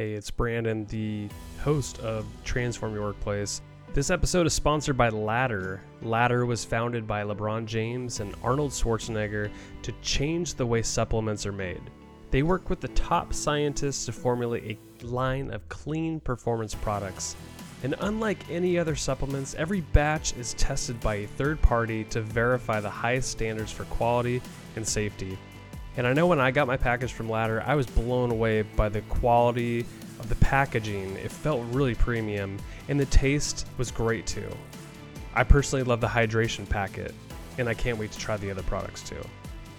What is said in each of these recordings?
Hey, it's Brandon, the host of Transform Your Workplace. This episode is sponsored by Ladder. Ladder was founded by LeBron James and Arnold Schwarzenegger to change the way supplements are made. They work with the top scientists to formulate a line of clean performance products. And unlike any other supplements, every batch is tested by a third party to verify the highest standards for quality and safety. And I know when I got my package from Ladder, I was blown away by the quality of the packaging. It felt really premium, and the taste was great too. I personally love the hydration packet, and I can't wait to try the other products too.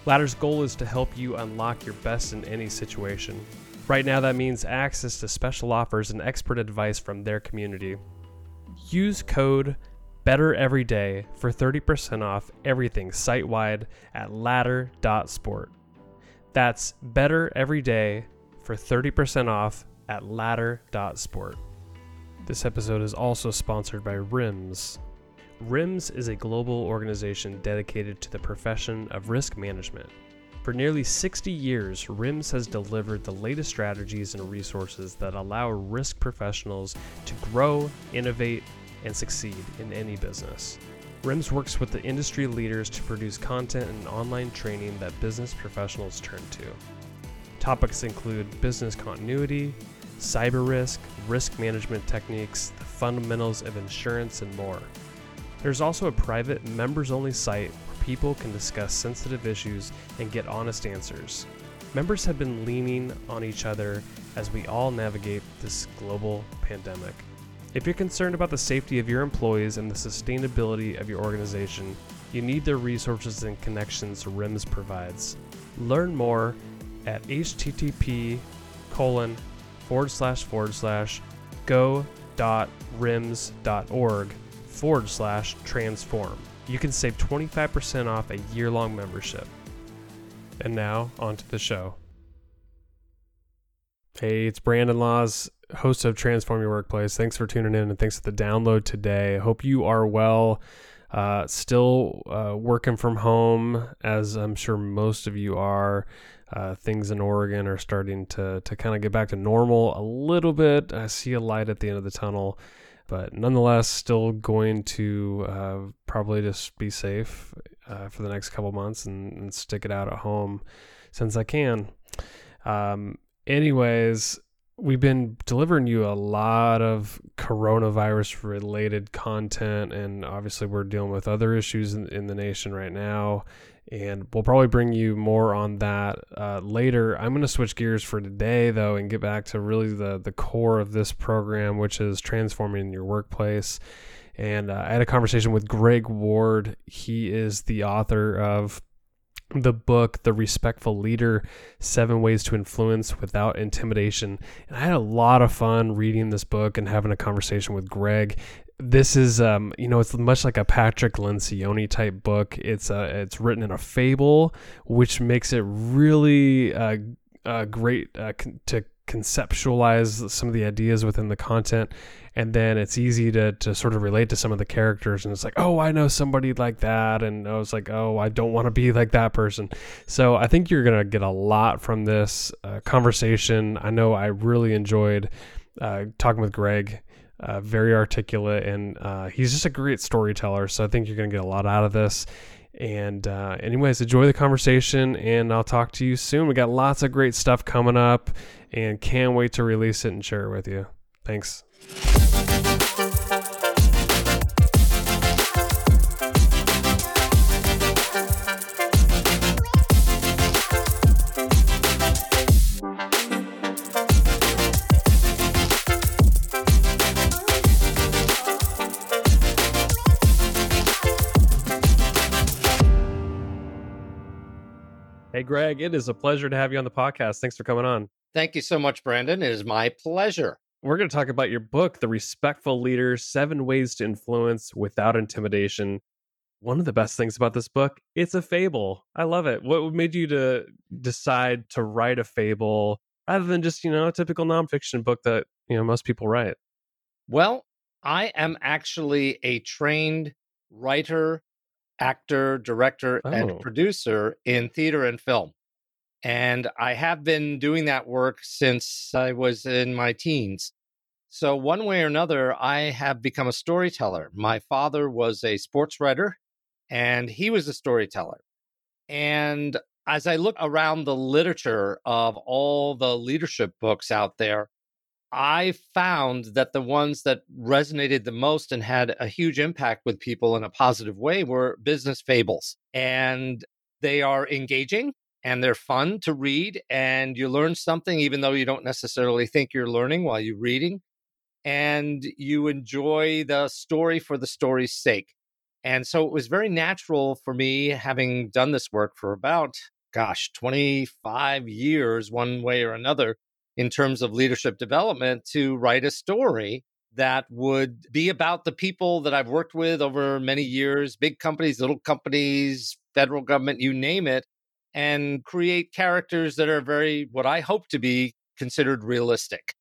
Ladder's goal is to help you unlock your best in any situation. Right now, that means access to special offers and expert advice from their community. Use code BETTEREVERYDAY for 30% off everything site wide at ladder.sport. That's better every day for 30% off at ladder.sport. This episode is also sponsored by RIMS. RIMS is a global organization dedicated to the profession of risk management. For nearly 60 years, RIMS has delivered the latest strategies and resources that allow risk professionals to grow, innovate, and succeed in any business. RIMS works with the industry leaders to produce content and online training that business professionals turn to. Topics include business continuity, cyber risk, risk management techniques, the fundamentals of insurance, and more. There's also a private, members only site where people can discuss sensitive issues and get honest answers. Members have been leaning on each other as we all navigate this global pandemic. If you're concerned about the safety of your employees and the sustainability of your organization, you need the resources and connections RIMS provides. Learn more at http colon forward slash forward slash go dot rims dot org forward slash transform. You can save 25% off a year long membership. And now, on to the show. Hey, it's Brandon Laws, host of Transform Your Workplace. Thanks for tuning in and thanks for the download today. Hope you are well. Uh, still uh, working from home, as I'm sure most of you are. Uh, things in Oregon are starting to to kind of get back to normal a little bit. I see a light at the end of the tunnel, but nonetheless, still going to uh, probably just be safe uh, for the next couple months and, and, stick it out at home since I can. Um, anyways, we've been delivering you a lot of coronavirus related content, and obviously, we're dealing with other issues in, in the nation right now. And we'll probably bring you more on that uh, later. I'm going to switch gears for today, though, and get back to really the, the core of this program, which is transforming your workplace. And uh, I had a conversation with Gregg Ward. He is the author of the book the respectful leader seven ways to influence without intimidation and i had a lot of fun reading this book and having a conversation with gregg this is um, you know it's much like a Patrick Lencioni type book. It's uh, it's written in a fable, which makes it really uh, uh, great uh, to conceptualize some of the ideas within the content and then it's easy to, to sort of relate to some of the characters and it's like oh i know somebody like that and i was like oh i don't want to be like that person. So i think you're going to get a lot from this uh, conversation. I know i really enjoyed uh, talking with gregg uh, very articulate and uh, he's just a great storyteller so i think you're going to get a lot out of this and uh, anyways enjoy the conversation and i'll talk to you soon. We got lots of great stuff coming up and can't wait to release it and share it with you. Thanks Hey, Gregg, it is a pleasure to have you on the podcast. Thanks for coming on. Thank you so much, Brandon. It is my pleasure. We're going to talk about your book, The Respectful Leader Seven Ways to Influence Without Intimidation. One of the best things about this book, it's a fable. I love it. What made you to decide to write a fable rather than just, you know, a typical nonfiction book that, you know, most people write? Well, I am actually a trained writer actor, director, oh. and producer in theater and film. And I have been doing that work since I was in my teens. So, one way or another, I have become a storyteller. My father was a sports writer and he was a storyteller. And as I look around the literature of all the leadership books out there, I found that the ones that resonated the most and had a huge impact with people in a positive way were business fables. And they are engaging and they're fun to read, and you learn something even though you don't necessarily think you're learning while you're reading. And you enjoy the story for the story's sake. And so it was very natural for me, having done this work for about, gosh, 25 years, one way or another, in terms of leadership development to write a story that would be about the people that I've worked with over many years, big companies, little companies, federal government, you name it, and create characters that are very, what I hope to be considered realistic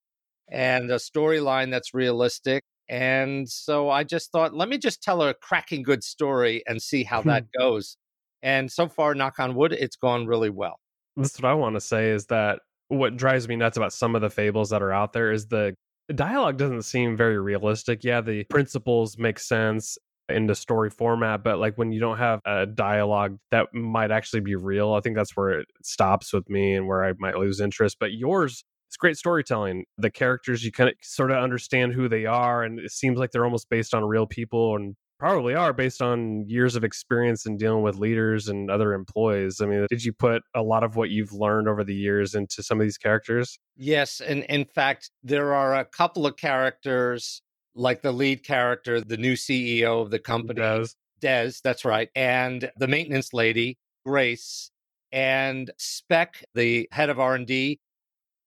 and a storyline that's realistic. And so I just thought, let me just tell a cracking good story and see how that goes. And so far, knock on wood, it's gone really well. That's what I want to say is that what drives me nuts about some of the fables that are out there is the dialogue doesn't seem very realistic. Yeah, the principles make sense in the story format, but like when you don't have a dialogue that might actually be real, I think that's where it stops with me and where I might lose interest. But yours it's great storytelling. The characters you kind of sort of understand who they are, and it seems like they're almost based on real people. And probably are based on years of experience in dealing with leaders and other employees. I mean, did you put a lot of what you've learned over the years into some of these characters? Yes. And in fact, there are a couple of characters, like the lead character, the new CEO of the company, Des. Des, that's right. And the maintenance lady, Grace, and Spec, the head of R&D,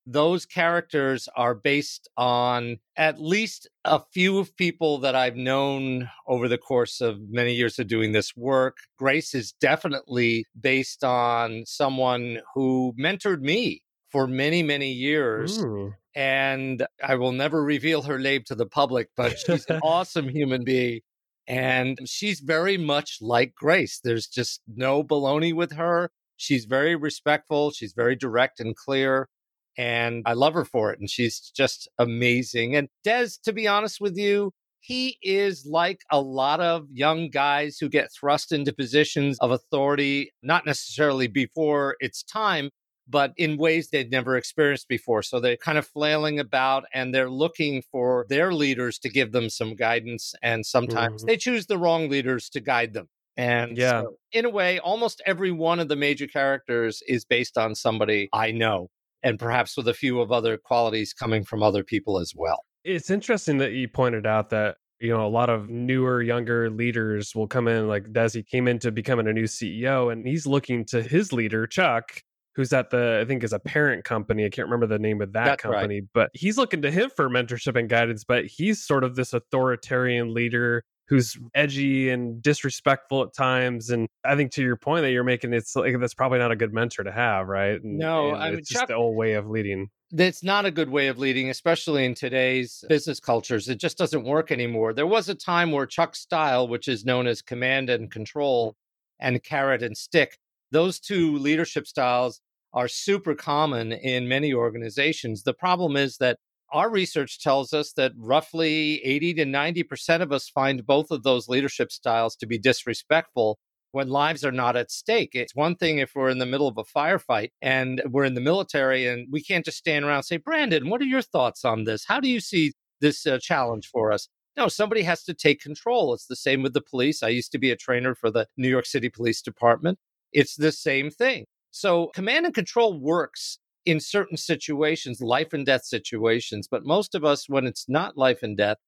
those characters are based on at least a few of people that I've known over the course of many years of doing this work. Grace is definitely based on someone who mentored me for many, many years. Ooh. And I will never reveal her name to the public, but she's an awesome human being. And she's very much like Grace. There's just no baloney with her. She's very respectful. She's very direct and clear and I love her for it. And she's just amazing. And Des, to be honest with you, he is like a lot of young guys who get thrust into positions of authority, not necessarily before it's time, but in ways they'd never experienced before. So they're kind of flailing about and they're looking for their leaders to give them some guidance. And sometimes mm-hmm. they choose the wrong leaders to guide them. And yeah, so in a way, almost every one of the major characters is based on somebody I know and perhaps with a few of other qualities coming from other people as well. It's interesting that you pointed out that you know a lot of newer younger leaders will come in like desi came into becoming a new ceo and he's looking to his leader chuck who's at the i think is a parent company i can't remember the name of that That's company right. but he's looking to him for mentorship and guidance but he's sort of this authoritarian leader who's edgy and disrespectful at times. And I think to your point that you're making, it's like that's probably not a good mentor to have, right? And, no, and I mean, it's just Chuck, the old way of leading. It's not a good way of leading, especially in today's business cultures. It just doesn't work anymore. There was a time where Chuck's style, which is known as command and control, and carrot and stick, those two leadership styles are super common in many organizations. The problem is that our research tells us that roughly 80 to 90% of us find both of those leadership styles to be disrespectful when lives are not at stake. It's one thing if we're in the middle of a firefight and we're in the military and we can't just stand around and say, Brandon, what are your thoughts on this? How do you see this uh, challenge for us? No, somebody has to take control. It's the same with the police. I used to be a trainer for the New York City Police Department. It's the same thing. So, command and control works in certain situations, life and death situations. But most of us, when it's not life and death,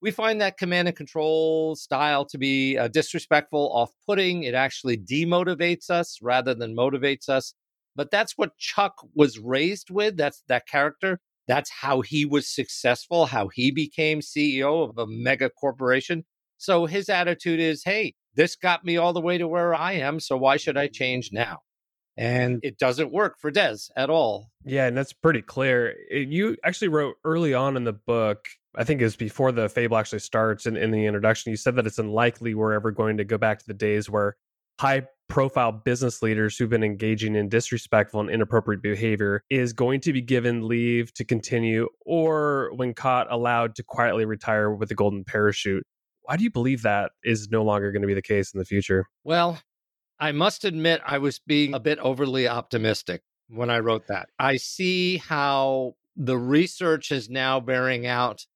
we find that command and control style to be uh, disrespectful, off putting. It actually demotivates us rather than motivates us. But that's what Chuck was raised with. That's that character. That's how he was successful, how he became CEO of a mega corporation. So his attitude is hey, this got me all the way to where I am. So why should I change now? And it doesn't work for Des at all. Yeah, and that's pretty clear. Eh, you actually wrote early on in the book, I think it was before the fable actually starts in, in the introduction, you said that it's unlikely we're ever going to go back to the days where high profile business leaders who've been engaging in disrespectful and inappropriate behavior is going to be given leave to continue or when caught allowed to quietly retire with a golden parachute why do you believe that is no longer going to be the case in the future well i must admit i was being a bit overly optimistic when i wrote that i see how the research is now bearing out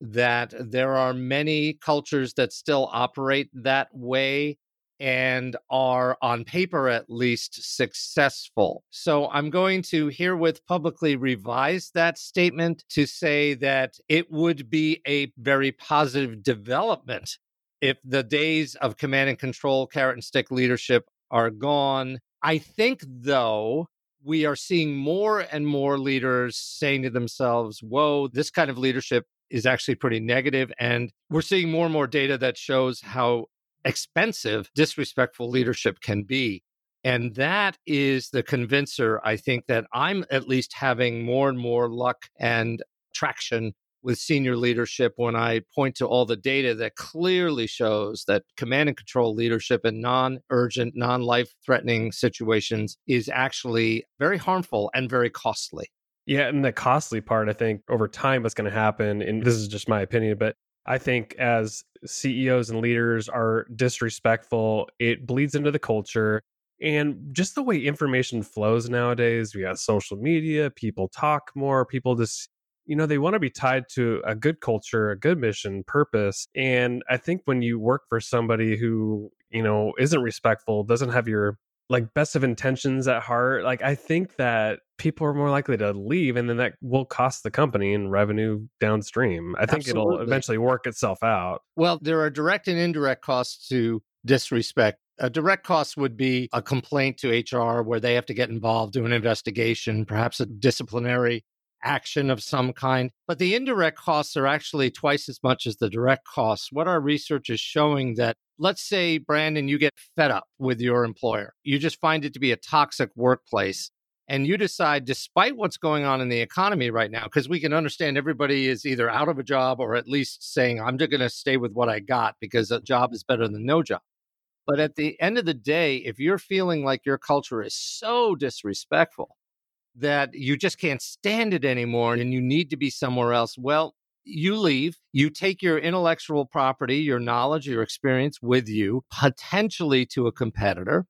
that there are many cultures that still operate that way and are on paper at least successful. So I'm going to herewith publicly revise that statement to say that it would be a very positive development if the days of command and control, carrot and stick leadership are gone. I think, though, we are seeing more and more leaders saying to themselves, whoa, this kind of leadership is actually pretty negative. And we're seeing more and more data that shows how expensive disrespectful leadership can be. And that is the convincer, I think, that I'm at least having more and more luck and traction with senior leadership when I point to all the data that clearly shows that command and control leadership in non urgent, non life threatening situations is actually very harmful and very costly. Yeah. And the costly part, I think, over time, what's going to happen, and this is just my opinion, but I think as CEOs and leaders are disrespectful, it bleeds into the culture. And just the way information flows nowadays, we got social media, people talk more, people just, you know, they want to be tied to a good culture, a good mission, purpose. And I think when you work for somebody who, you know, isn't respectful, doesn't have your like best of intentions at heart, like I think that people are more likely to leave and then that will cost the company and revenue downstream. I think Absolutely. it'll eventually work itself out. Well, there are direct and indirect costs to disrespect. A direct cost would be a complaint to HR where they have to get involved, do an investigation, perhaps a disciplinary action of some kind. But the indirect costs are actually twice as much as the direct costs. What our research is showing that let's say, Brandon, you get fed up with your employer. You just find it to be a toxic workplace. And you decide, despite what's going on in the economy right now, because we can understand everybody is either out of a job or at least saying, I'm just going to stay with what I got because a job is better than no job. But at the end of the day, if you're feeling like your culture is so disrespectful that you just can't stand it anymore and you need to be somewhere else, well, you leave, you take your intellectual property, your knowledge, your experience with you, potentially to a competitor.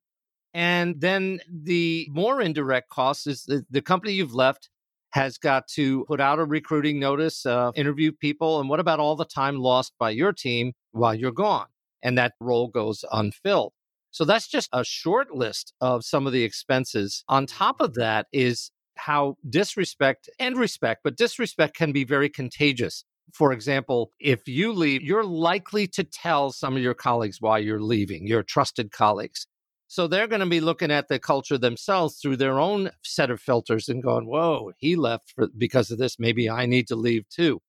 And then the more indirect cost is the, the company you've left has got to put out a recruiting notice, uh, interview people. And what about all the time lost by your team while you're gone? And that role goes unfilled. So that's just a short list of some of the expenses. On top of that is how disrespect and respect, but disrespect can be very contagious. For example, if you leave, you're likely to tell some of your colleagues why you're leaving, your trusted colleagues. So they're going to be looking at the culture themselves through their own set of filters and going, whoa, he left for, because of this. Maybe I need to leave too.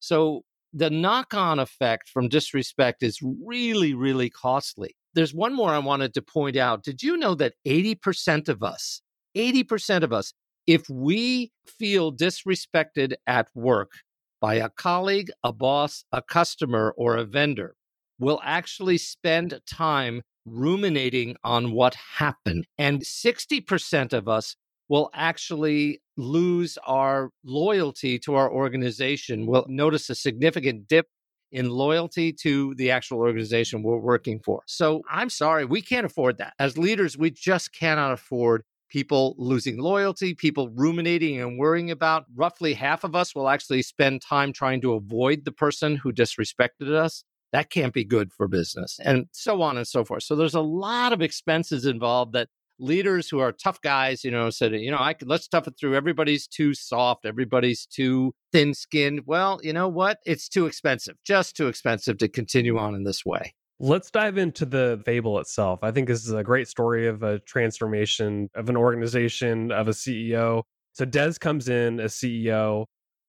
So the knock on effect from disrespect is really, really costly. There's one more I wanted to point out. Did you know that 80% of us, 80% of us, if we feel disrespected at work by a colleague, a boss, a customer, or a vendor, we'll actually spend time ruminating on what happened. And 60% of us will actually lose our loyalty to our organization. We'll notice a significant dip in loyalty to the actual organization we're working for. So I'm sorry, we can't afford that. As leaders, we just cannot afford people losing loyalty, people ruminating and worrying about. Roughly half of us will actually spend time trying to avoid the person who disrespected us. That can't be good for business, and so on and so forth. So there's a lot of expenses involved that leaders who are tough guys, you know, said, you know, I could let's tough it through. Everybody's too soft, everybody's too thin skinned. Well, you know what? It's too expensive, just too expensive to continue on in this way. Let's dive into the fable itself. I think this is a great story of a transformation of an organization, of a CEO. So Des comes in as CEO.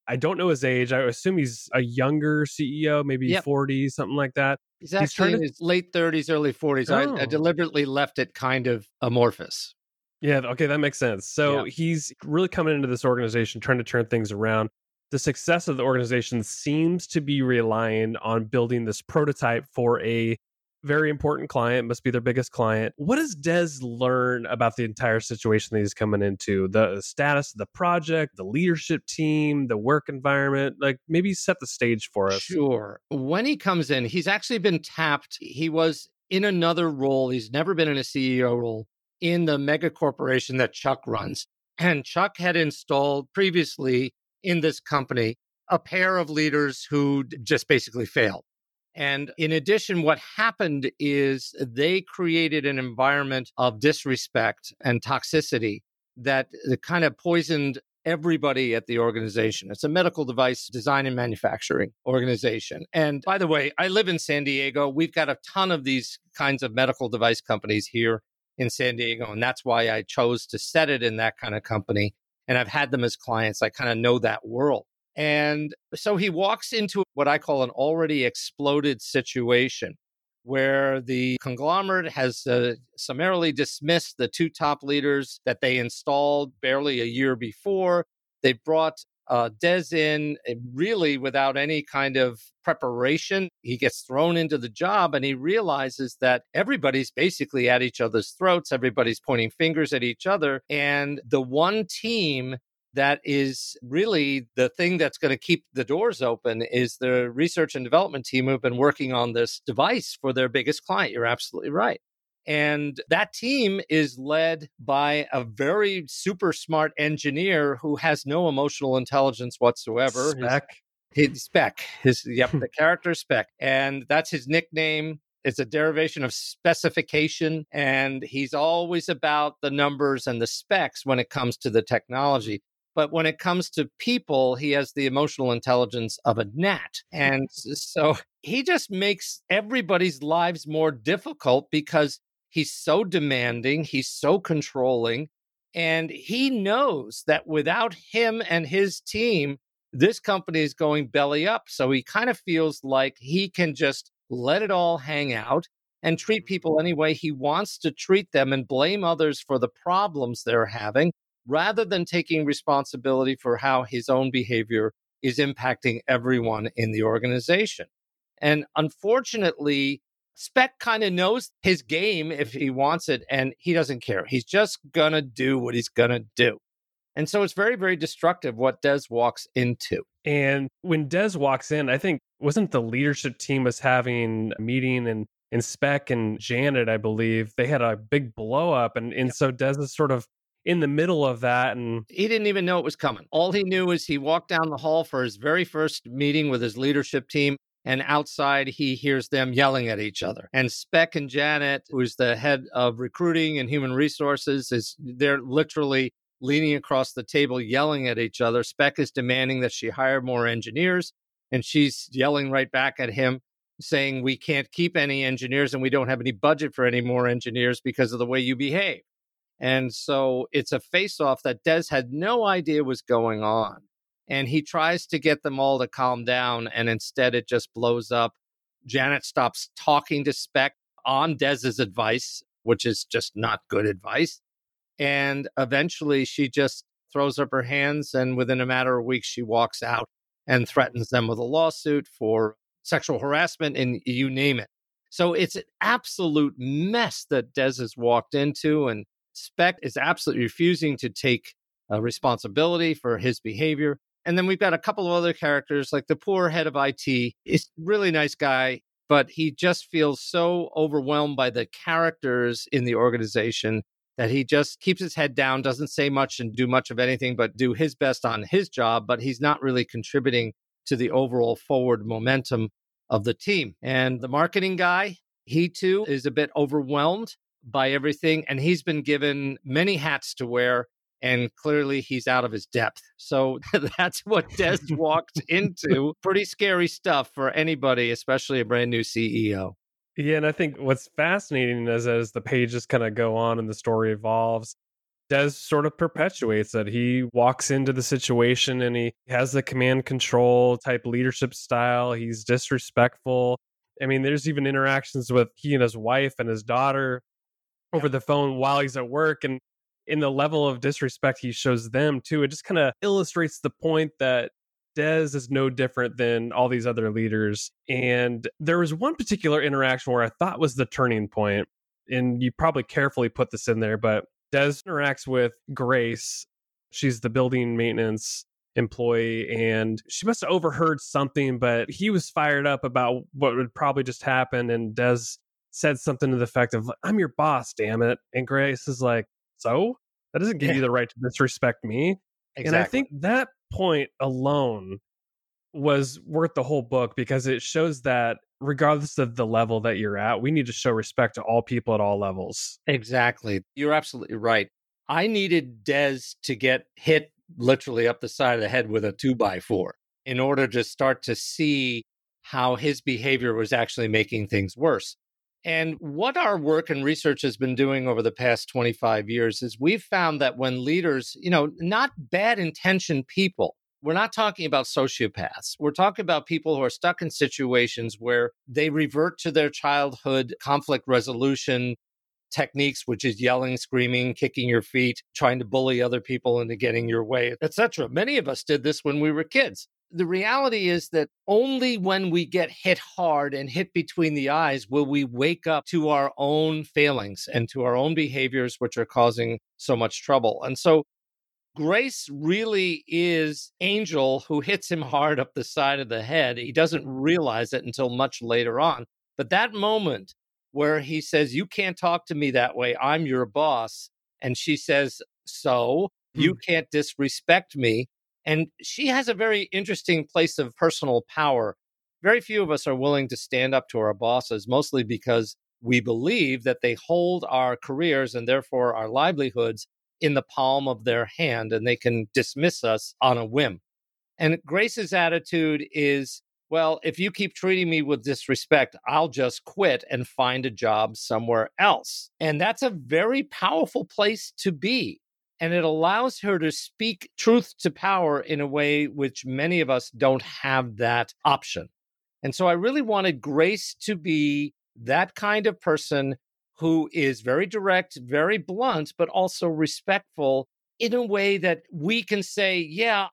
I don't know his age. I assume he's a younger CEO, maybe yep. 40, something like that. He's actually he's in his late 30s, early 40s. Oh. I, I, oh. deliberately left it kind of amorphous. Yeah, okay, that makes sense. So yeah. he's really coming into this organization, trying to turn things around. The success of the organization seems to be relying on building this prototype for a very important client, must be their biggest client. What does Des learn about the entire situation that he's coming into? The status of the project, the leadership team, the work environment? Like maybe set the stage for us. Sure. When he comes in, he's actually been tapped. He was in another role. He's never been in a CEO role in the mega corporation that Chuck runs. And Chuck had installed previously in this company a pair of leaders who just basically failed. And in addition, what happened is they created an environment of disrespect and toxicity that uh, kind of poisoned everybody at the organization. It's a medical device design and manufacturing organization. And by the way, I live in San Diego. We've got a ton of these kinds of medical device companies here in San Diego. And that's why I chose to set it in that kind of company. And I've had them as clients. I kind of know that world. And so he walks into what I call an already exploded situation where the conglomerate has uh, summarily dismissed the two top leaders that they installed barely a year before. They brought uh, Des in eh, really without any kind of preparation. He gets thrown into the job and he realizes that everybody's basically at each other's throats. Everybody's pointing fingers at each other. And the one team that is really the thing that's going to keep the doors open is the research and development team who've been working on this device for their biggest client. You're absolutely right. And that team is led by a very super smart engineer who has no emotional intelligence whatsoever. Spec. His, his spec. His yep, the character spec. And that's his nickname. It's a derivation of specification. And he's always about the numbers and the specs when it comes to the technology. But when it comes to people, he has the emotional intelligence of a gnat. And so he just makes everybody's lives more difficult because he's so demanding, he's so controlling, and he knows that without him and his team, this company is going belly up. So he kind of feels like he can just let it all hang out and treat mm-hmm. people any way he wants to treat them and blame others for the problems they're having rather than taking responsibility for how his own behavior is impacting everyone in the organization. And unfortunately, Spec kind of knows his game if he wants it, and he doesn't care. He's just going to do what he's going to do. And so it's very, very destructive what Des walks into. And when Des walks in, I think wasn't the leadership team was having a meeting and and Spec and Janet, I believe, they had a big blow up. And and yep. so Des is sort of in the middle of that and he didn't even know it was coming. All he knew is he walked down the hall for his very first meeting with his leadership team and outside he hears them yelling at each other. And Spec and Janet, who's the head of recruiting and human resources, is they're literally leaning across the table yelling at each other. Spec is demanding that she hire more engineers and she's yelling right back at him saying we can't keep any engineers and we don't have any budget for any more engineers because of the way you behave. And so it's a face off that Des had no idea was going on. And he tries to get them all to calm down, and instead it just blows up. Janet stops talking to Spec on Des's advice, which is just not good advice. And eventually she just throws up her hands, and within a matter of weeks, she walks out and threatens them with a lawsuit for sexual harassment and you name it. So it's an absolute mess that Des has walked into. And Spec is absolutely refusing to take uh, responsibility for his behavior. And then we've got a couple of other characters, like the poor head of IT. He's really nice guy, but he just feels so overwhelmed by the characters in the organization that he just keeps his head down, doesn't say much and do much of anything, but do his best on his job. But he's not really contributing to the overall forward momentum of the team. And the marketing guy, he too is a bit overwhelmed by everything. And he's been given many hats to wear, and clearly he's out of his depth. So that's what Des walked into. Pretty scary stuff for anybody, especially a brand new CEO. Yeah, and I think what's fascinating is as the pages kind of go on and the story evolves, Des sort of perpetuates that he walks into the situation and he has the command control type leadership style. He's disrespectful. I mean, there's even interactions with he and his wife and his daughter over the phone while he's at work and in the level of disrespect he shows them too it just kind of illustrates the point that Des is no different than all these other leaders. And there was one particular interaction where I thought was the turning point, and you probably carefully put this in there, but Des interacts with Grace. She's the building maintenance employee and she must have overheard something but he was fired up about what would probably just happen and des said something to the effect of i'm your boss damn it and grace is like so that doesn't give yeah. you the right to disrespect me exactly. and i think that point alone was worth the whole book because it shows that regardless of the level that you're at we need to show respect to all people at all levels exactly you're absolutely right I needed Des to get hit literally up the side of the head with a two by four in order to start to see how his behavior was actually making things worse. And what our work and research has been doing over the past 25 years is we've found that when leaders, you know, not bad intentioned people, we're not talking about sociopaths. We're talking about people who are stuck in situations where they revert to their childhood conflict resolution techniques, which is yelling, screaming, kicking your feet, trying to bully other people into getting your way, etc. Many of us did this when we were kids. The reality is that only when we get hit hard and hit between the eyes will we wake up to our own failings and to our own behaviors, which are causing so much trouble. And so Grace really is Angel who hits him hard up the side of the head. He doesn't realize it until much later on. But that moment where he says, You can't talk to me that way. I'm your boss. And she says, So you hmm. can't disrespect me. And she has a very interesting place of personal power. Very few of us are willing to stand up to our bosses, mostly because we believe that they hold our careers and therefore our livelihoods in the palm of their hand and they can dismiss us on a whim. And Grace's attitude is well, if you keep treating me with disrespect, I'll just quit and find a job somewhere else. And that's a very powerful place to be. And it allows her to speak truth to power in a way which many of us don't have that option. And so I really wanted Grace to be that kind of person who is very direct, very blunt, but also respectful in a way that we can say, yeah,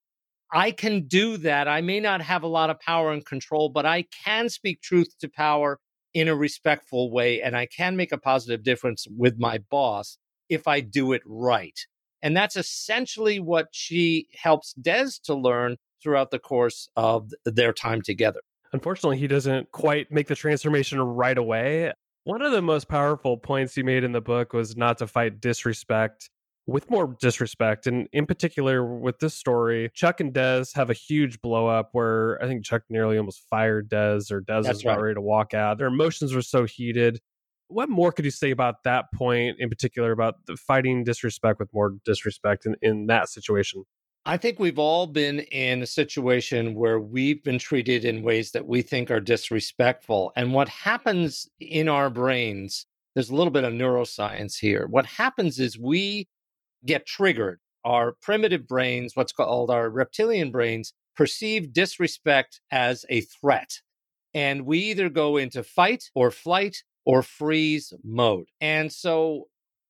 I can do that. I may not have a lot of power and control, but I can speak truth to power in a respectful way. And I can make a positive difference with my boss if I do it right. And that's essentially what she helps Des to learn throughout the course of their time together. Unfortunately, he doesn't quite make the transformation right away. One of the most powerful points he made in the book was not to fight disrespect with more disrespect. And in particular, with this story, Chuck and Des have a huge blow up where I think Chuck nearly almost fired Des, or Des That's was about right. ready to walk out. Their emotions were so heated. What more could you say about that point in particular about the fighting disrespect with more disrespect in, in that situation? I think we've all been in a situation where we've been treated in ways that we think are disrespectful. And what happens in our brains, there's a little bit of neuroscience here. What happens is we get triggered. Our primitive brains, what's called our reptilian brains, perceive disrespect as a threat. And we either go into fight or flight or freeze mode. And so,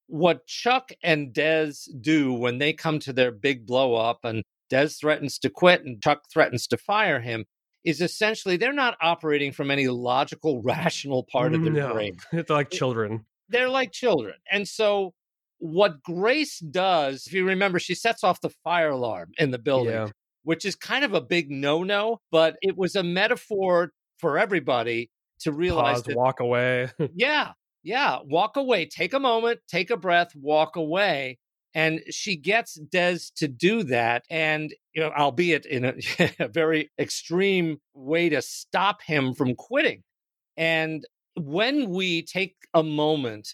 what Chuck and Des do when they come to their big blow up and Des threatens to quit and Chuck threatens to fire him is essentially they're not operating from any logical, rational part of their no, brain. They're like children. They're like children. And so what Grace does, if you remember, she sets off the fire alarm in the building, yeah. which is kind of a big no no, but it was a metaphor for everybody to realize Pause, that, walk away. yeah, yeah, walk away, take a moment, take a breath, walk away. And she gets Des to do that. And, you know, albeit in a, a very extreme way to stop him from quitting. And when we take a moment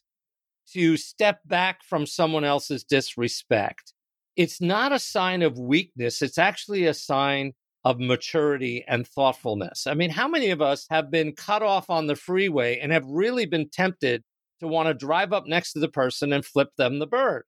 to step back from someone else's disrespect. It's not a sign of weakness, it's actually a sign of maturity and thoughtfulness. I mean, how many of us have been cut off on the freeway and have really been tempted to want to drive up next to the person and flip them the bird?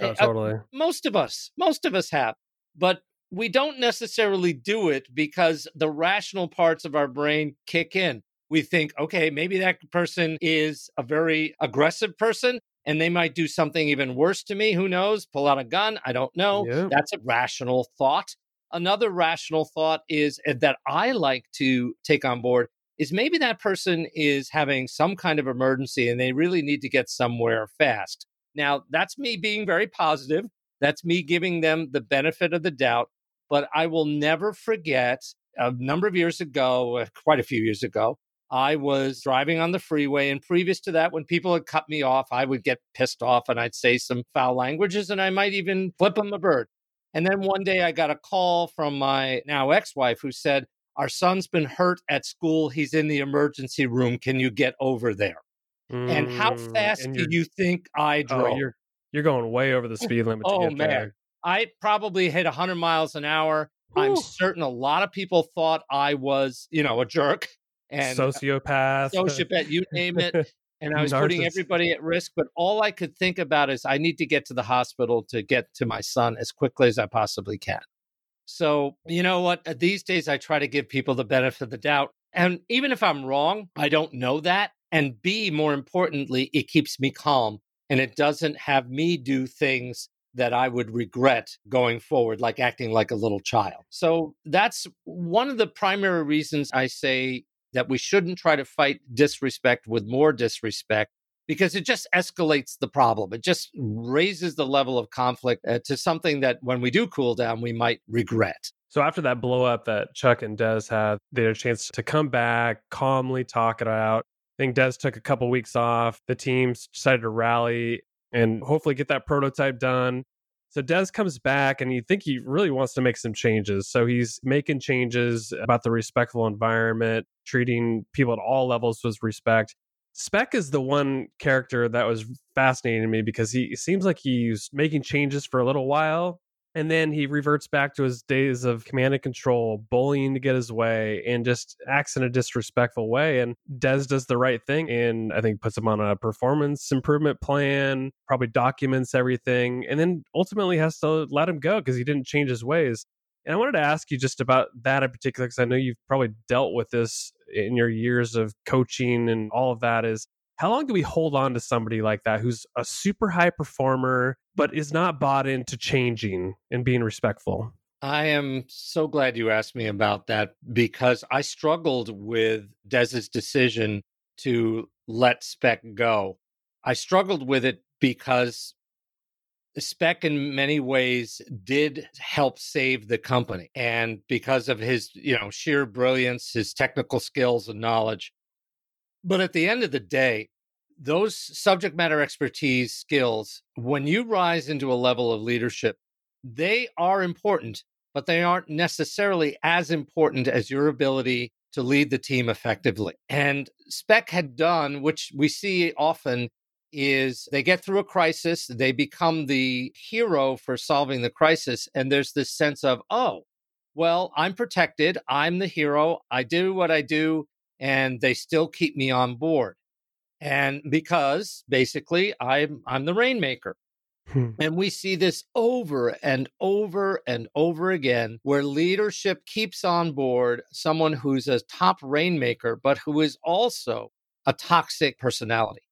Oh, eh, uh, totally. Uh, most of us, most of us have. But we don't necessarily do it because the rational parts of our brain kick in we think, okay, maybe that person is a very aggressive person and they might do something even worse to me. Who knows? Pull out a gun. I don't know. Yeah. That's a rational thought. Another rational thought is uh, that I like to take on board is maybe that person is having some kind of emergency and they really need to get somewhere fast. Now, that's me being very positive. That's me giving them the benefit of the doubt. But I will never forget a number of years ago, uh, quite a few years ago, I was driving on the freeway. And previous to that, when people had cut me off, I would get pissed off and I'd say some foul languages and I might even flip them a bird. And then one day I got a call from my now ex wife who said, Our son's been hurt at school. He's in the emergency room. Can you get over there? Mm, and how mm, fast and do you think I oh, drove? Oh, you're, you're going way over the speed limit. oh, man. There. I probably hit 100 miles an hour. Ooh. I'm certain a lot of people thought I was, you know, a jerk and sociopath, sociopath, you name it. And I was putting everybody at risk. But all I could think about is I need to get to the hospital to get to my son as quickly as I possibly can. So, you know what? Uh, these days, I try to give people the benefit of the doubt. And even if I'm wrong, I don't know that. And B, more importantly, it keeps me calm and it doesn't have me do things that I would regret going forward, like acting like a little child. So that's one of the primary reasons I say that we shouldn't try to fight disrespect with more disrespect because it just escalates the problem. It just raises the level of conflict uh, to something that when we do cool down, we might regret. So after that blow up that Chuck and Des had, they had a chance to come back, calmly talk it out. I think Des took a couple weeks off. The teams decided to rally and hopefully get that prototype done. So Des comes back and you think he really wants to make some changes. So he's making changes about the respectful environment, treating people at all levels with respect. Spec is the one character that was fascinating to me because he seems like he's making changes for a little while and then he reverts back to his days of command and control, bullying to get his way, and just acts in a disrespectful way. And Des does the right thing and I think puts him on a performance improvement plan, probably documents everything, and then ultimately has to let him go because he didn't change his ways. And I wanted to ask you just about that in particular, because I know you've probably dealt with this in your years of coaching and all of that. Is how long do we hold on to somebody like that who's a super high performer but is not bought into changing and being respectful. I am so glad you asked me about that because i struggled with des's decision to let Spec go. I struggled with it because Spec, in many ways, did help save the company. And because of his, you know, sheer brilliance, his technical skills and knowledge, but at the end of the day, those subject matter expertise skills, when you rise into a level of leadership, they are important, but they aren't necessarily as important as your ability to lead the team effectively. And Spec had done, which we see often, is they get through a crisis, they become the hero for solving the crisis. And there's this sense of, oh, well, I'm protected. I'm the hero. I do what I do and they still keep me on board. And because basically I'm I'm the rainmaker. Hmm. And we see this over and over and over again where leadership keeps on board someone who's a top rainmaker, but who is also a toxic personality.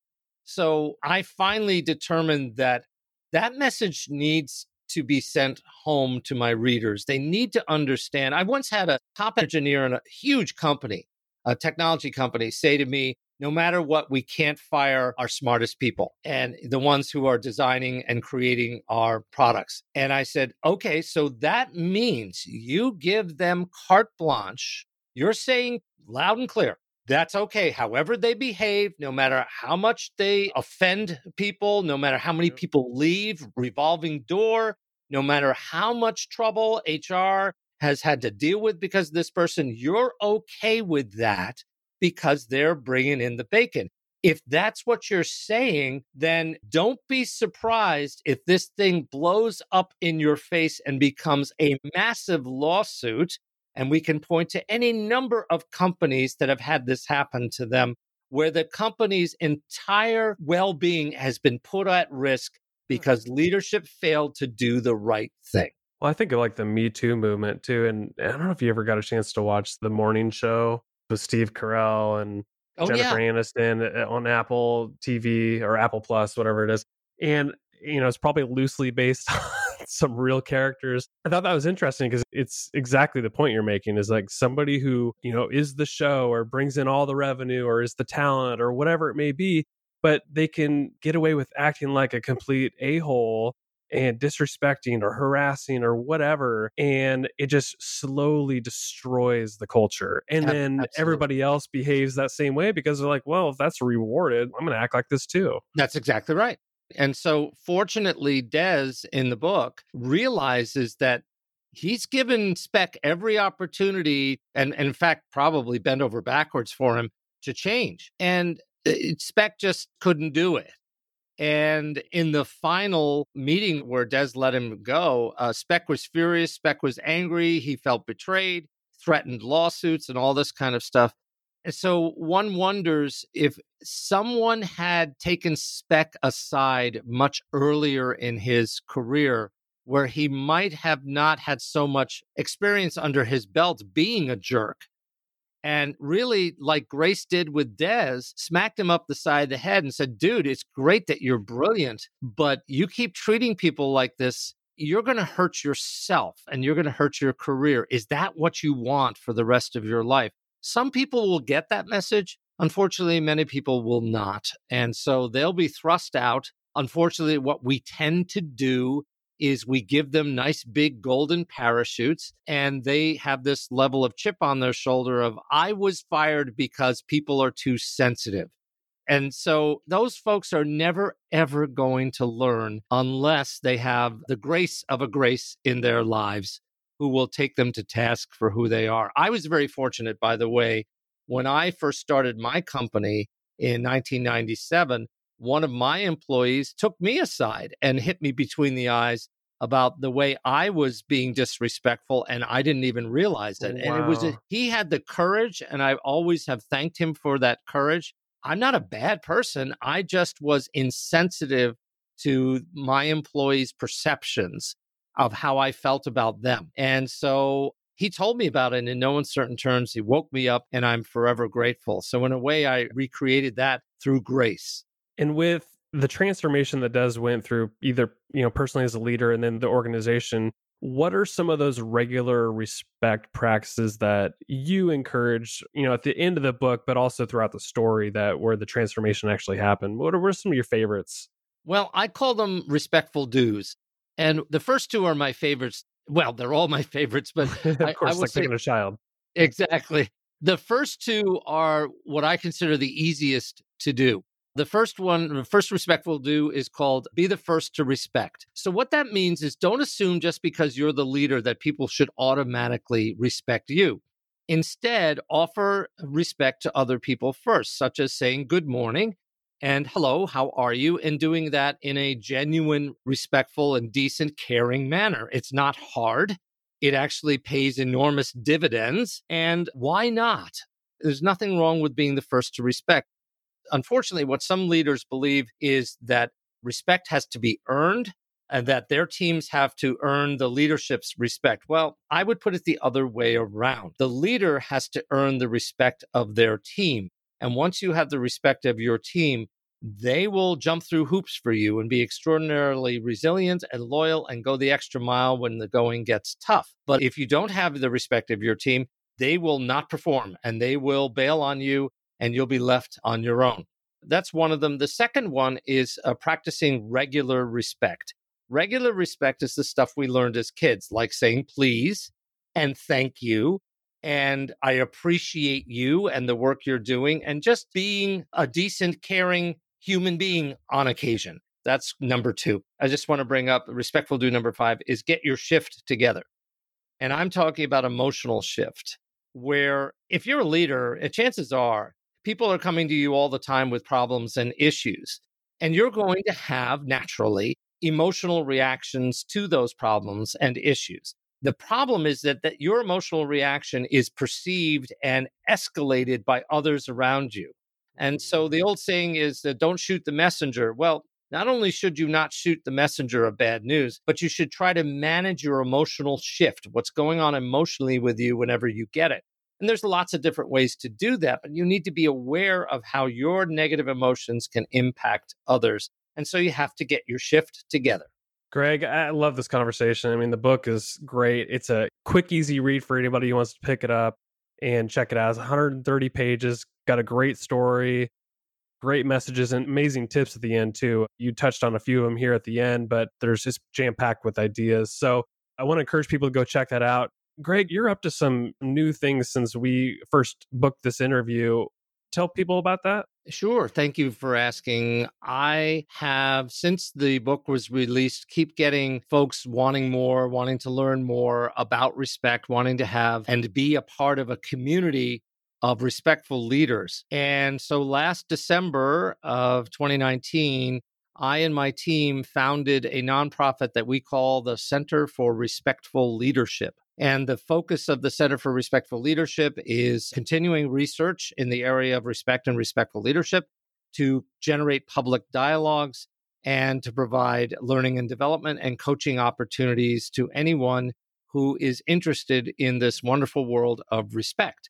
So I finally determined that that message needs to be sent home to my readers. They need to understand. I once had a top engineer in a huge company a technology company say to me, no matter what, we can't fire our smartest people and the ones who are designing and creating our products. And I said, okay, so that means you give them carte blanche. You're saying loud and clear, that's okay. However, they behave, no matter how much they offend people, no matter how many people leave, revolving door, no matter how much trouble HR has had to deal with because of this person, you're okay with that because they're bringing in the bacon. If that's what you're saying, then don't be surprised if this thing blows up in your face and becomes a massive lawsuit. And we can point to any number of companies that have had this happen to them where the company's entire well being has been put at risk hmm. because leadership failed to do the right thing. Well, I think of like the Me Too movement too. And I don't know if you ever got a chance to watch the morning show with Steve Carell and oh, Jennifer yeah. Aniston uh, on Apple TV or Apple Plus, whatever it is. And, you know, it's probably loosely based on some real characters. I thought that was interesting because it's exactly the point you're making is like somebody who, you know, is the show or brings in all the revenue or is the talent or whatever it may be, but they can get away with acting like a complete a hole and disrespecting or harassing or whatever and it just slowly destroys the culture and yeah, then absolutely. everybody else behaves that same way because they're like well if that's rewarded i'm going to act like this too that's exactly right and so fortunately des in the book realizes that he's given Spec every opportunity and, and in fact probably bent over backwards for him to change and uh, Spec just couldn't do it and in the final meeting where Des let him go, uh, Spec was furious. Spec was angry. He felt betrayed, threatened lawsuits, and all this kind of stuff. And so one wonders if someone had taken Spec aside much earlier in his career, where he might have not had so much experience under his belt being a jerk and really, like Grace did with Des, smacked him up the side of the head and said, Dude, it's great that you're brilliant, but you keep treating people like this. You're going to hurt yourself and you're going to hurt your career. Is that what you want for the rest of your life? Some people will get that message. Unfortunately, many people will not. And so they'll be thrust out. Unfortunately, what we tend to do is we give them nice big golden parachutes and they have this level of chip on their shoulder of I was fired because people are too sensitive. And so those folks are never, ever going to learn unless they have the grace of a grace in their lives who will take them to task for who they are. I was very fortunate, by the way, when I first started my company in 1997 one of my employees took me aside and hit me between the eyes about the way I was being disrespectful and I didn't even realize it. Wow. And it was a, he had the courage and I always have thanked him for that courage. I'm not a bad person. I just was insensitive to my employees' perceptions of how I felt about them. And so he told me about it in no uncertain terms. He woke me up and I'm forever grateful. So in a way I recreated that through grace. And with the transformation that Des went through, either you know personally as a leader and then the organization, what are some of those regular respect practices that you encourage? You know, at the end of the book, but also throughout the story that where the transformation actually happened. What are, what are some of your favorites? Well, I call them respectful dues, and the first two are my favorites. Well, they're all my favorites, but of I, course, I like say, a child. Exactly. The first two are what I consider the easiest to do. The first one, the first respect we'll do is called be the first to respect. So, what that means is don't assume just because you're the leader that people should automatically respect you. Instead, offer respect to other people first, such as saying good morning and hello, how are you? And doing that in a genuine, respectful, and decent, caring manner. It's not hard. It actually pays enormous dividends. And why not? There's nothing wrong with being the first to respect unfortunately, what some leaders believe is that respect has to be earned and that their teams have to earn the leadership's respect. Well, I would put it the other way around. The leader has to earn the respect of their team. And once you have the respect of your team, they will jump through hoops for you and be extraordinarily resilient and loyal and go the extra mile when the going gets tough. But if you don't have the respect of your team, they will not perform and they will bail on you and you'll be left on your own. That's one of them. The second one is uh, practicing regular respect. Regular respect is the stuff we learned as kids, like saying please and thank you. And I appreciate you and the work you're doing, and just being a decent, caring human being on occasion. That's number two. I just want to bring up respectful do number five is get your shift together. And I'm talking about emotional shift, where if you're a leader, chances are people are coming to you all the time with problems and issues. And you're going to have naturally emotional reactions to those problems and issues. The problem is that, that your emotional reaction is perceived and escalated by others around you. And so the mm. old saying is that don't shoot the messenger. Well, not only should you not shoot the messenger of bad news, but you should try to manage your emotional shift, what's going on emotionally with you whenever you get it. And there's lots of different ways to do that, but you need to be aware of how your negative emotions can impact others. And so you have to get your shift together. Gregg, I love this conversation. I mean, the book is great. It's a quick, easy read for anybody who wants to pick it up and check it out. It's 130 pages, got a great story, great messages, and amazing tips at the end, too. You touched on a few of them here at the end, but there's just jam packed with ideas. So I want to encourage people to go check that out. Gregg, you're up to some new things since we first booked this interview. Tell people about that. Sure. Thank you for asking. I have, since the book was released, keep getting folks wanting more, wanting to learn more about respect, wanting to have and be a part of a community of respectful leaders. And so last December of 2019, I and my team founded a nonprofit that we call the Center for Respectful Leadership. And the focus of the Center for Respectful Leadership is continuing research in the area of respect and respectful leadership to generate public dialogues and to provide learning and development and coaching opportunities to anyone who is interested in this wonderful world of respect.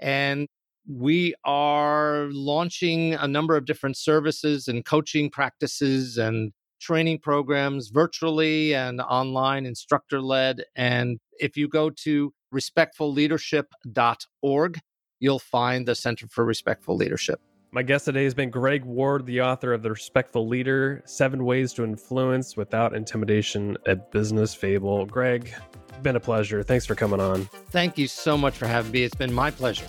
And we are launching a number of different services and coaching practices and training programs virtually and online, instructor led. And if you go to respectfulleadership.org, you'll find the Center for Respectful Leadership. My guest today has been Gregg Ward, the author of The Respectful Leader Seven Ways to Influence Without Intimidation, a business fable. Gregg, been a pleasure. Thanks for coming on. Thank you so much for having me. It's been my pleasure.